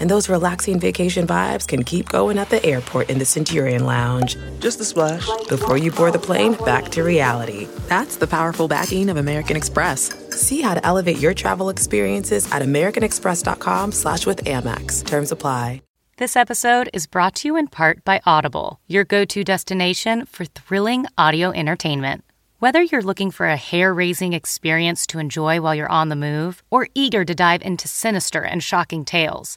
And those relaxing vacation vibes can keep going at the airport in the Centurion Lounge. Just a splash. Before you board the plane, back to reality. That's the powerful backing of American Express. See how to elevate your travel experiences at americanexpress.com slash with Amex. Terms apply. This episode is brought to you in part by Audible, your go-to destination for thrilling audio entertainment. Whether you're looking for a hair-raising experience to enjoy while you're on the move or eager to dive into sinister and shocking tales,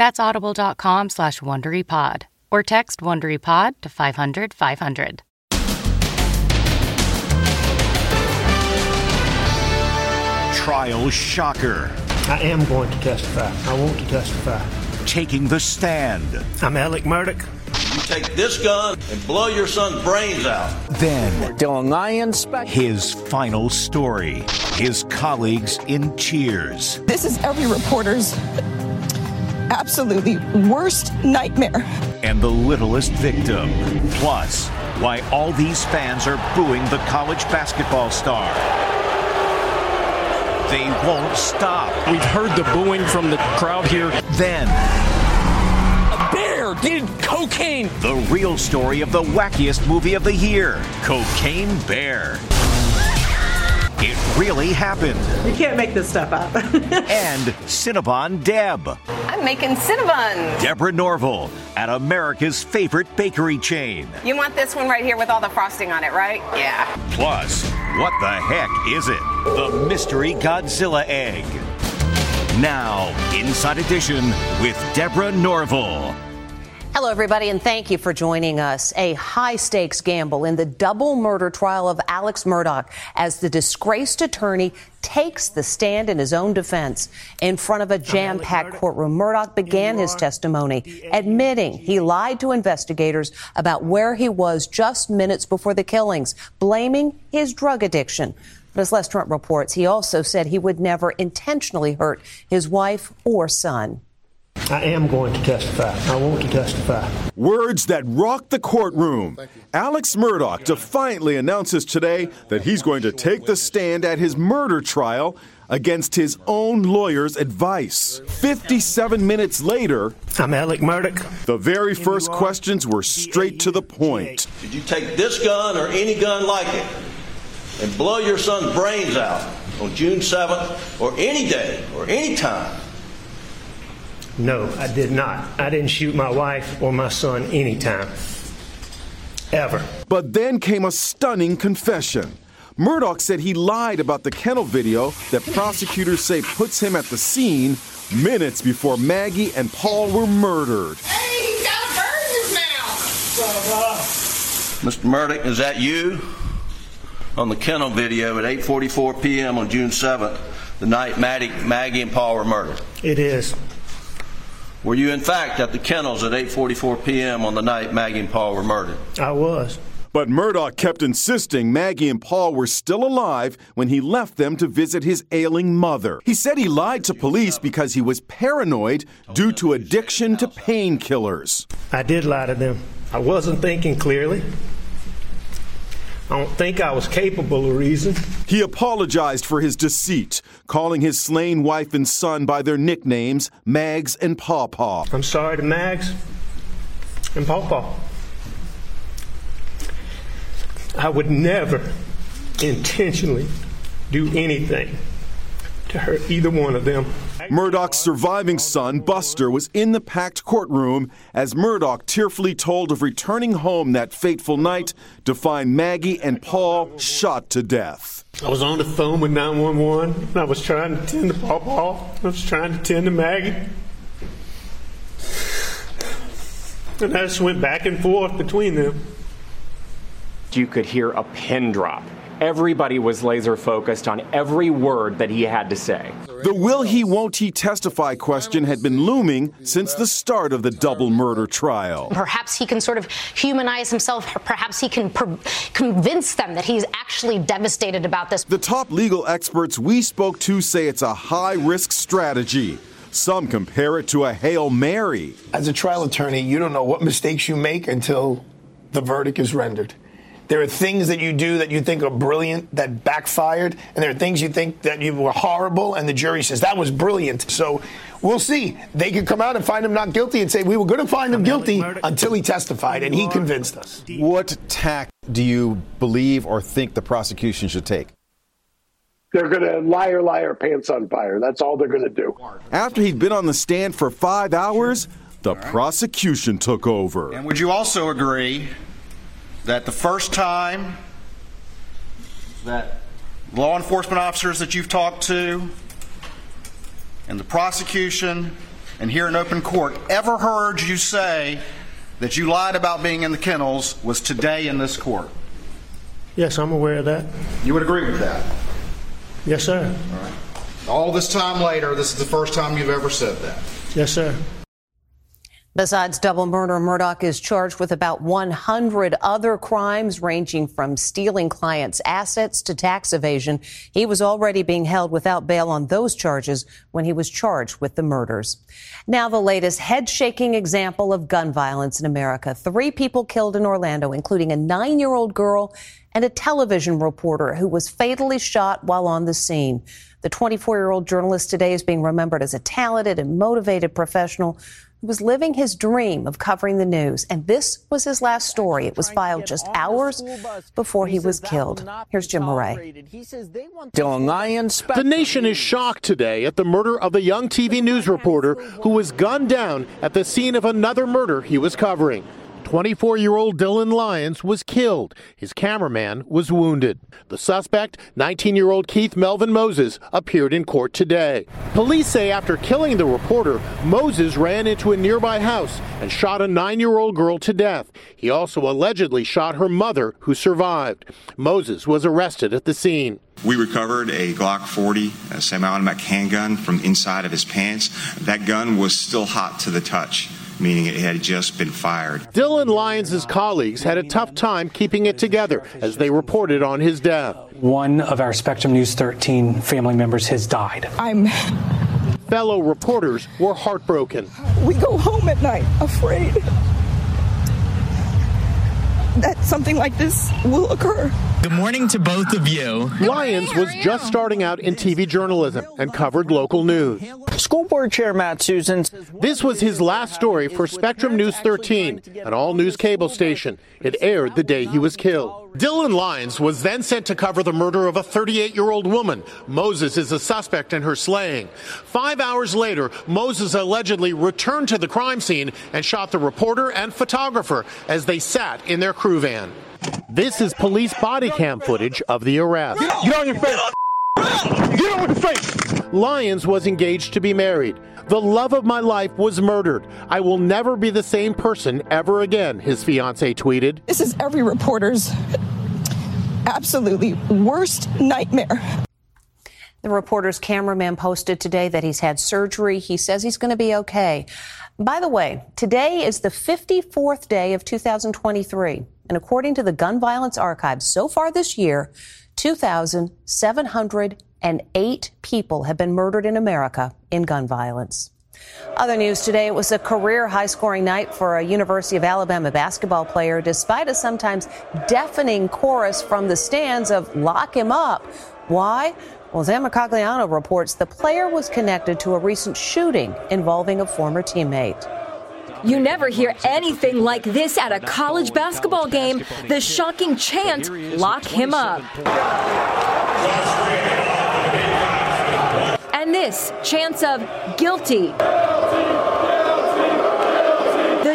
That's audible.com slash WonderyPod or text WonderyPod to 500 500. Trial shocker. I am going to testify. I want to testify. Taking the stand. I'm Alec Murdaugh. You take this gun and blow your son's brains out. Then Dylan Lyons. his final story. His colleagues in tears. This is every reporter's absolutely worst nightmare. And the littlest victim. Plus, why all these fans are booing the college basketball star. They won't stop. We've heard the booing from the crowd here. Then, a Bear did cocaine. the real story of the wackiest movie of the year Cocaine Bear. It really happened. You can't make this stuff up. And Cinnabon Deb. I'm making Cinnabons. Deborah Norville at America's favorite bakery chain. You want this one right here with all the frosting on it, right? Yeah. Plus, what the heck is it? The Mystery Godzilla Egg. Now, Inside Edition with Deborah Norville. Hello, everybody, and thank you for joining us. A high stakes gamble in the double murder trial of Alex Murdaugh as the disgraced attorney takes the stand in his own defense. In front of a jam packed courtroom, Murdaugh began his testimony, admitting he lied to investigators about where he was just minutes before the killings, blaming his drug addiction. But as Les Trent reports, he also said he would never intentionally hurt his wife or son. I am going to testify. I want to testify. Words that rocked the courtroom. Alex Murdaugh defiantly announces today that he's going to take the stand at his murder trial against his own lawyer's advice. 57 minutes later, I'm Alec Murdaugh. the very first questions were straight to the point. Did you take this gun or any gun like it and blow your son's brains out on June 7th or any day or any time? No, I did not. I didn't shoot my wife or my son anytime. Ever. But then came a stunning confession. Murdaugh said he lied about the kennel video that prosecutors say puts him at the scene minutes before Maggie and Paul were murdered. Hey, he's got a bird in his mouth. Mr. Murdaugh, is that you? On the kennel video at 8:44 p.m. on June 7th, the night Maddie, Maggie and Paul were murdered. It is. Were you in fact at the kennels at 8:44 p.m. on the night Maggie and Paul were murdered? I was. But Murdaugh kept insisting Maggie and Paul were still alive when he left them to visit his ailing mother. He said he lied to police because he was paranoid due to addiction to painkillers. I did lie to them. I wasn't thinking clearly. I don't think I was capable of reason. He apologized for his deceit, calling his slain wife and son by their nicknames, Mags and Paw Paw. I'm sorry to Mags and Paw Paw. I would never intentionally do anything to hurt either one of them. Murdaugh's surviving son, Buster, was in the packed courtroom as Murdaugh tearfully told of returning home that fateful night to find Maggie and Paul shot to death. I was on the phone with 911 and I was trying to tend to Paul Paw. I was trying to tend to Maggie. And I just went back and forth between them. You could hear a pin drop. Everybody was laser focused on every word that he had to say. The will he won't he testify question had been looming since the start of the double murder trial. Perhaps he can sort of humanize himself. Perhaps he can per- convince them that he's actually devastated about this. The top legal experts we spoke to say it's a high risk strategy. Some compare it to a Hail Mary. As a trial attorney, you don't know what mistakes you make until the verdict is rendered. There are things that you do that you think are brilliant that backfired, and there are things you think that you were horrible, and the jury says that was brilliant. So we'll see. They could come out and find him not guilty and say we were going to find him guilty until he testified, and he convinced us. What tack do you believe or think the prosecution should take? They're going to liar, liar, pants on fire. That's all they're going to do. After he'd been on the stand for five hours, the prosecution took over. And would you also agree that the first time that law enforcement officers that you've talked to and the prosecution and here in open court ever heard you say that you lied about being in the kennels was today in this court? Yes, I'm aware of that. You would agree with that? Yes, sir. All right. All this time later, this is the first time you've ever said that. Yes, sir. Besides double murder, Murdaugh is charged with about 100 other crimes ranging from stealing clients' assets to tax evasion. He was already being held without bail on those charges when he was charged with the murders. Now, the latest head shaking example of gun violence in America. Three people killed in Orlando, including a nine year old girl and a television reporter who was fatally shot while on the scene. The 24 year old journalist today is being remembered as a talented and motivated professional who was living his dream of covering the news. And this was his last story. It was filed just hours before he was killed. Here's Jim Moret. Dylan Lyons. The nation is shocked today at the murder of a young TV news reporter who was gunned down at the scene of another murder he was covering. 24 year old Dylan Lyons was killed. His cameraman was wounded. The suspect, 19 year old Keith Melvin Moses, appeared in court today. Police say after killing the reporter, Moses ran into a nearby house and shot a nine year old girl to death. He also allegedly shot her mother, who survived. Moses was arrested at the scene. We recovered a Glock 40 a semi-automatic handgun from inside of his pants. That gun was still hot to the touch meaning it had just been fired. Dylan Lyons' colleagues had a tough time keeping it together as they reported on his death. One of our Spectrum News 13 family members has died. I'm. Fellow reporters were heartbroken. We go home at night afraid that something like this will occur. Good morning to both of you. Lyons was just starting out in TV journalism and covered local news. School Board Chair Matt Susan. This was his last story for Spectrum News 13, an all news cable station. It aired the day he was killed. Dylan Lyons was then sent to cover the murder of a 38 year old woman. Moses is a suspect in her slaying. Five hours later, Moses allegedly returned to the crime scene and shot the reporter and photographer as they sat in their crew van. This is police body cam footage of the arrest. Get on your face. Get on your face. Lyons was engaged to be married. The love of my life was murdered. I will never be the same person ever again, his fiancee tweeted. This is every reporter's absolutely worst nightmare. The reporter's cameraman posted today that he's had surgery. He says he's going to be okay. By the way, today is the 54th day of 2023. And according to the Gun Violence Archive, so far this year, 2,708 people have been murdered in America in gun violence. Other news today, it was a career high scoring night for a University of Alabama basketball player, despite a sometimes deafening chorus from the stands of lock him up. Why? Well, Zan Mercogliano reports the player was connected to a recent shooting involving a former teammate. You never hear anything like this at a college basketball game. The shocking chant, lock him up. And this, chants of guilty.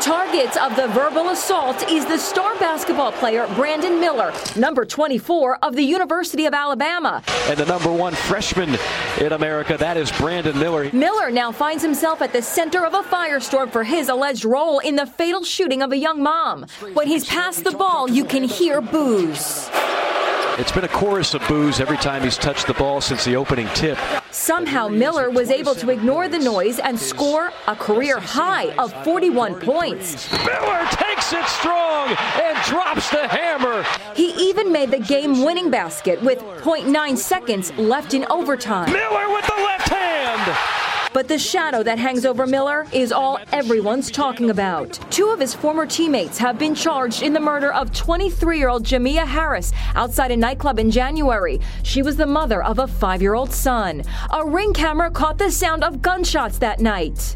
The target of the verbal assault is the star basketball player Brandon Miller, number 24 of the University of Alabama. And the number one freshman in America, that is Brandon Miller. Miller now finds himself at the center of a firestorm for his alleged role in the fatal shooting of a young mom. When he's passed the ball, you can hear boos. It's been a chorus of boos every time he's touched the ball since the opening tip. Somehow, Miller was able to ignore the noise and score a career high of 41 points. Miller takes it strong and drops the hammer. He even made the game winning basket with 0.9 seconds left in overtime. Miller with the left hand. But the shadow that hangs over Miller is all everyone's talking about. Two of his former teammates have been charged in the murder of 23 year old Jamea Harris outside a nightclub in January. She was the mother of a five year old son. A ring camera caught the sound of gunshots that night.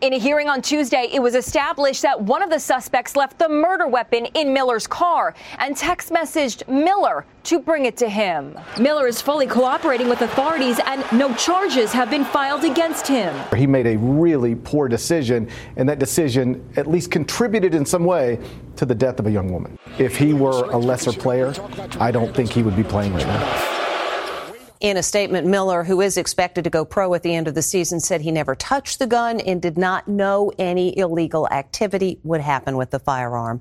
In a hearing on Tuesday, it was established that one of the suspects left the murder weapon in Miller's car and text messaged Miller to bring it to him. Miller is fully cooperating with authorities and no charges have been filed against him. He made a really poor decision, and that decision at least contributed in some way to the death of a young woman. If he were a lesser player, I don't think he would be playing right now. In a statement, Miller, who is expected to go pro at the end of the season, said he never touched the gun and did not know any illegal activity would happen with the firearm.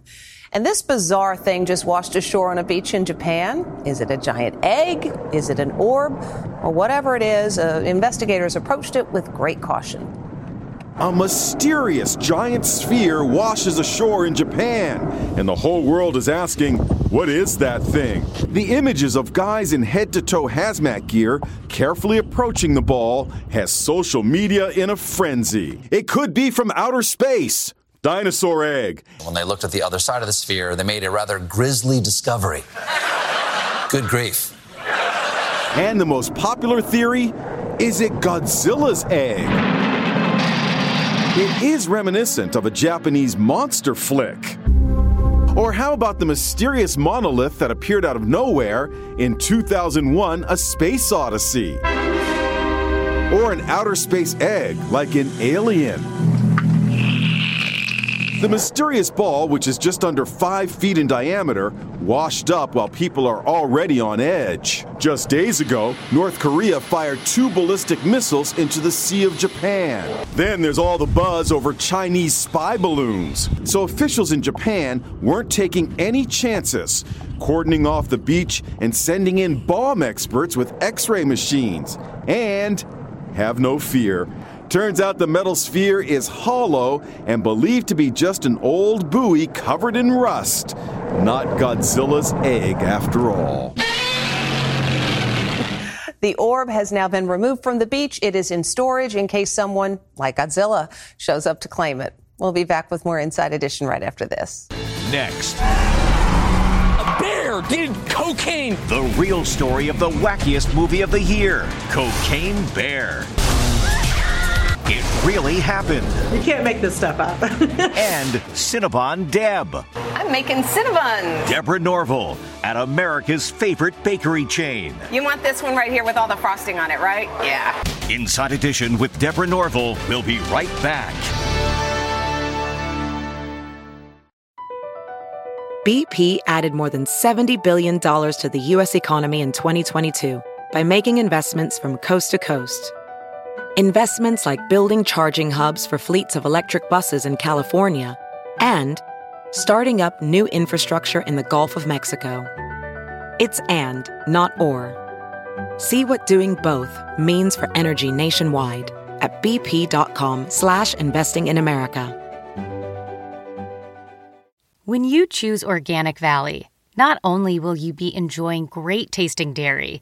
And this bizarre thing just washed ashore on a beach in Japan. Is it a giant egg? Is it an orb? Or whatever it is, uh, investigators approached it with great caution. A mysterious giant sphere washes ashore in Japan, and the whole world is asking, what is that thing? The images of guys in head to toe hazmat gear carefully approaching the ball has social media in a frenzy. It could be from outer space. Dinosaur egg. When they looked at the other side of the sphere, they made a rather grisly discovery. Good grief. And the most popular theory is it Godzilla's egg? It is reminiscent of a Japanese monster flick. Or how about the mysterious monolith that appeared out of nowhere in 2001 A Space Odyssey? Or an outer space egg like in Alien? The mysterious ball, which is just under five feet in diameter, washed up while people are already on edge. Just days ago, North Korea fired two ballistic missiles into the Sea of Japan. Then there's all the buzz over Chinese spy balloons. So officials in Japan weren't taking any chances, cordoning off the beach and sending in bomb experts with x ray machines. And have no fear. Turns out the metal sphere is hollow and believed to be just an old buoy covered in rust. Not Godzilla's egg, after all. The orb has now been removed from the beach. It is in storage in case someone, like Godzilla, shows up to claim it. We'll be back with more Inside Edition right after this. Next. A bear did cocaine. The real story of the wackiest movie of the year Cocaine Bear. It really happened. You can't make this stuff up. and Cinnabon Deb. I'm making Cinnabons. Deborah Norville at America's favorite bakery chain. You want this one right here with all the frosting on it, right? Yeah. Inside Edition with Deborah Norville. We'll be right back. BP added more than $70 billion to the U.S. economy in 2022 by making investments from coast to coast investments like building charging hubs for fleets of electric buses in California, and starting up new infrastructure in the Gulf of Mexico. It's and, not or. See what doing both means for energy nationwide at bp.com slash investing in America. When you choose Organic Valley, not only will you be enjoying great tasting dairy,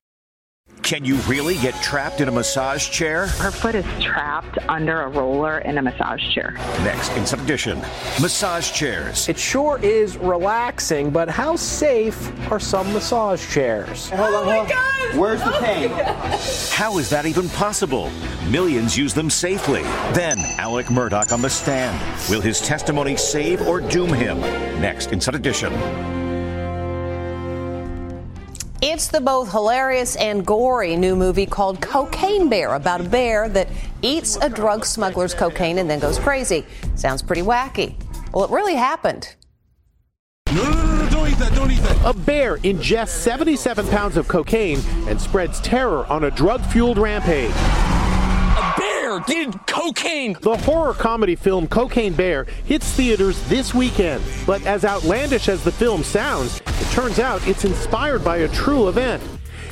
Can you really get trapped in a massage chair? Her foot is trapped under a roller in a massage chair. Next, Inside Edition, massage chairs. It sure is relaxing, but how safe are some massage chairs? Hold on, hold on. Where's the pain? How is that even possible? Millions use them safely. Then, Alec Murdaugh on the stand. Will his testimony save or doom him? Next, Inside Edition. It's the both hilarious and gory new movie called Cocaine Bear about a bear that eats a drug smuggler's cocaine and then goes crazy. Sounds pretty wacky. Well, it really happened. No, no, no, no, don't eat that, don't eat that. A bear ingests 77 pounds of cocaine and spreads terror on a drug fueled rampage. Bear did cocaine. The horror comedy film Cocaine Bear hits theaters this weekend. But as outlandish as the film sounds, it turns out it's inspired by a true event.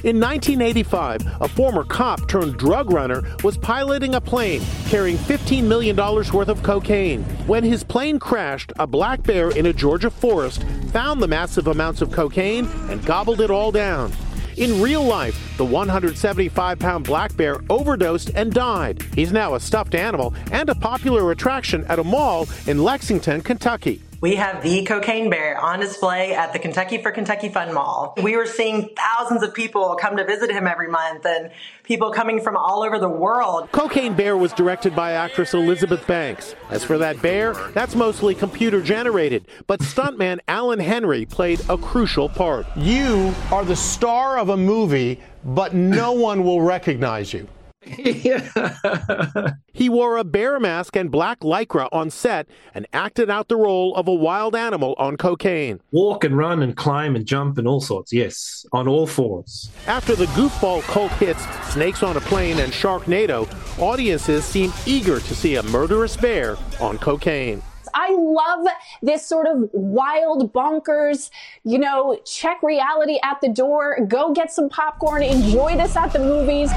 In 1985, a former cop turned drug runner was piloting a plane carrying $15 million worth of cocaine. When his plane crashed, a black bear in a Georgia forest found the massive amounts of cocaine and gobbled it all down. In real life, the 175 pound black bear overdosed and died. He's now a stuffed animal and a popular attraction at a mall in Lexington, Kentucky. We have the cocaine bear on display at the Kentucky for Kentucky Fun Mall. We were seeing thousands of people come to visit him every month and people coming from all over the world. Cocaine Bear was directed by actress Elizabeth Banks. As for that bear, that's mostly computer generated, but stuntman Alan Henry played a crucial part. You are the star of a movie, but no one will recognize you. He wore a bear mask and black lycra on set and acted out the role of a wild animal on cocaine. Walk and run and climb and jump and all sorts, yes, on all fours. After the goofball cult hits Snakes on a Plane and Sharknado, audiences seem eager to see a murderous bear on cocaine. I love this sort of wild, bonkers, you know, check reality at the door, go get some popcorn, enjoy this at the movies.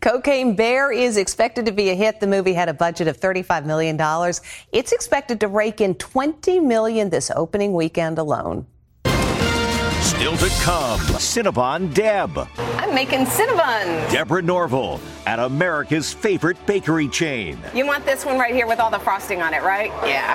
Cocaine Bear is expected to be a hit. The movie had a budget of $35 million. It's expected to rake in 20 million this opening weekend alone. Still to come, Cinnabon Deb. I'm making Cinnabon. Deborah Norville at America's favorite bakery chain. You want this one right here with all the frosting on it, right? Yeah.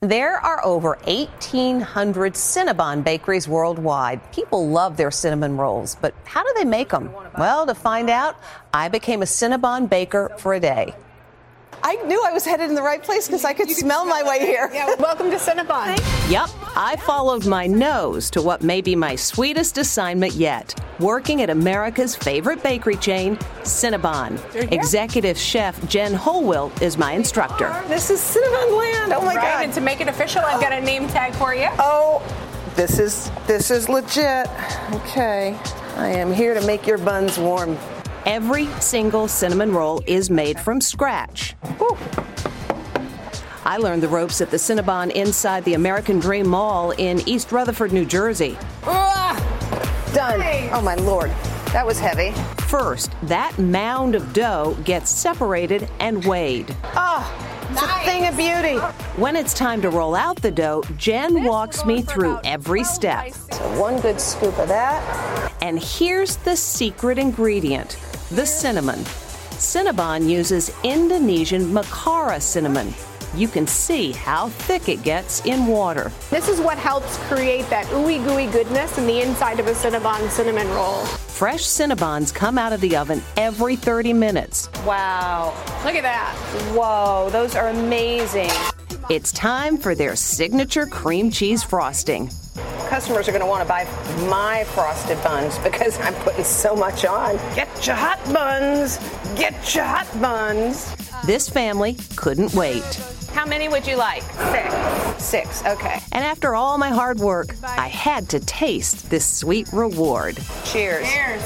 There are over 1,800 Cinnabon bakeries worldwide. People love their cinnamon rolls, but how do they make them? Well, to find out, I became a Cinnabon baker for a day. I knew I was headed in the right place because I could smell my way here. Yeah, welcome to Cinnabon. Yep, I followed my nose to what may be my sweetest assignment yet working at America's favorite bakery chain, Cinnabon. Executive chef Jen Holwill is my instructor. This is Cinnabon land. Oh my right, god. And to make it official, I've got a name tag for you. Oh, this is this is legit. Okay. I am here to make your buns warm. Every single cinnamon roll is made from scratch. I learned the ropes at the Cinnabon inside the American Dream Mall in East Rutherford, New Jersey. Done. Oh my lord. That was heavy. First, that mound of dough gets separated and weighed. Oh, it's a thing of beauty. When it's time to roll out the dough, Jen walks me through every step. So one good scoop of that. And here's the secret ingredient the cinnamon. Cinnabon uses Indonesian Makara cinnamon. you can see how thick it gets in water. This is what helps create that ooey gooey goodness in the inside of a Cinnabon cinnamon roll. Fresh Cinnabons come out of the oven every 30 minutes. Wow. Look at that. Whoa, those are amazing. It's time for their signature cream cheese frosting. Customers are going to want to buy my frosted buns because I'm putting so much on. Get your hot buns. Get your hot buns. This family couldn't wait. How many would you like? Six. Six, okay. And after all my hard work, I had to taste this sweet reward. Cheers. Cheers.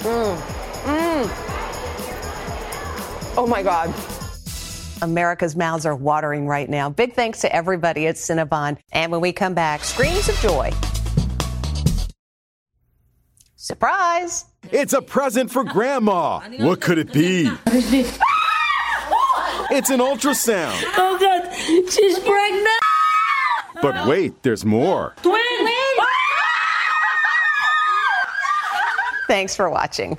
Mmm. Mmm. Oh my God. America's mouths are watering right now. Big thanks to everybody at Cinnabon. And when we come back, screams of joy. Surprise! It's a present for Grandma. What could it be? It's an ultrasound. Oh God, she's pregnant. But wait, there's more. Twins. Thanks for watching.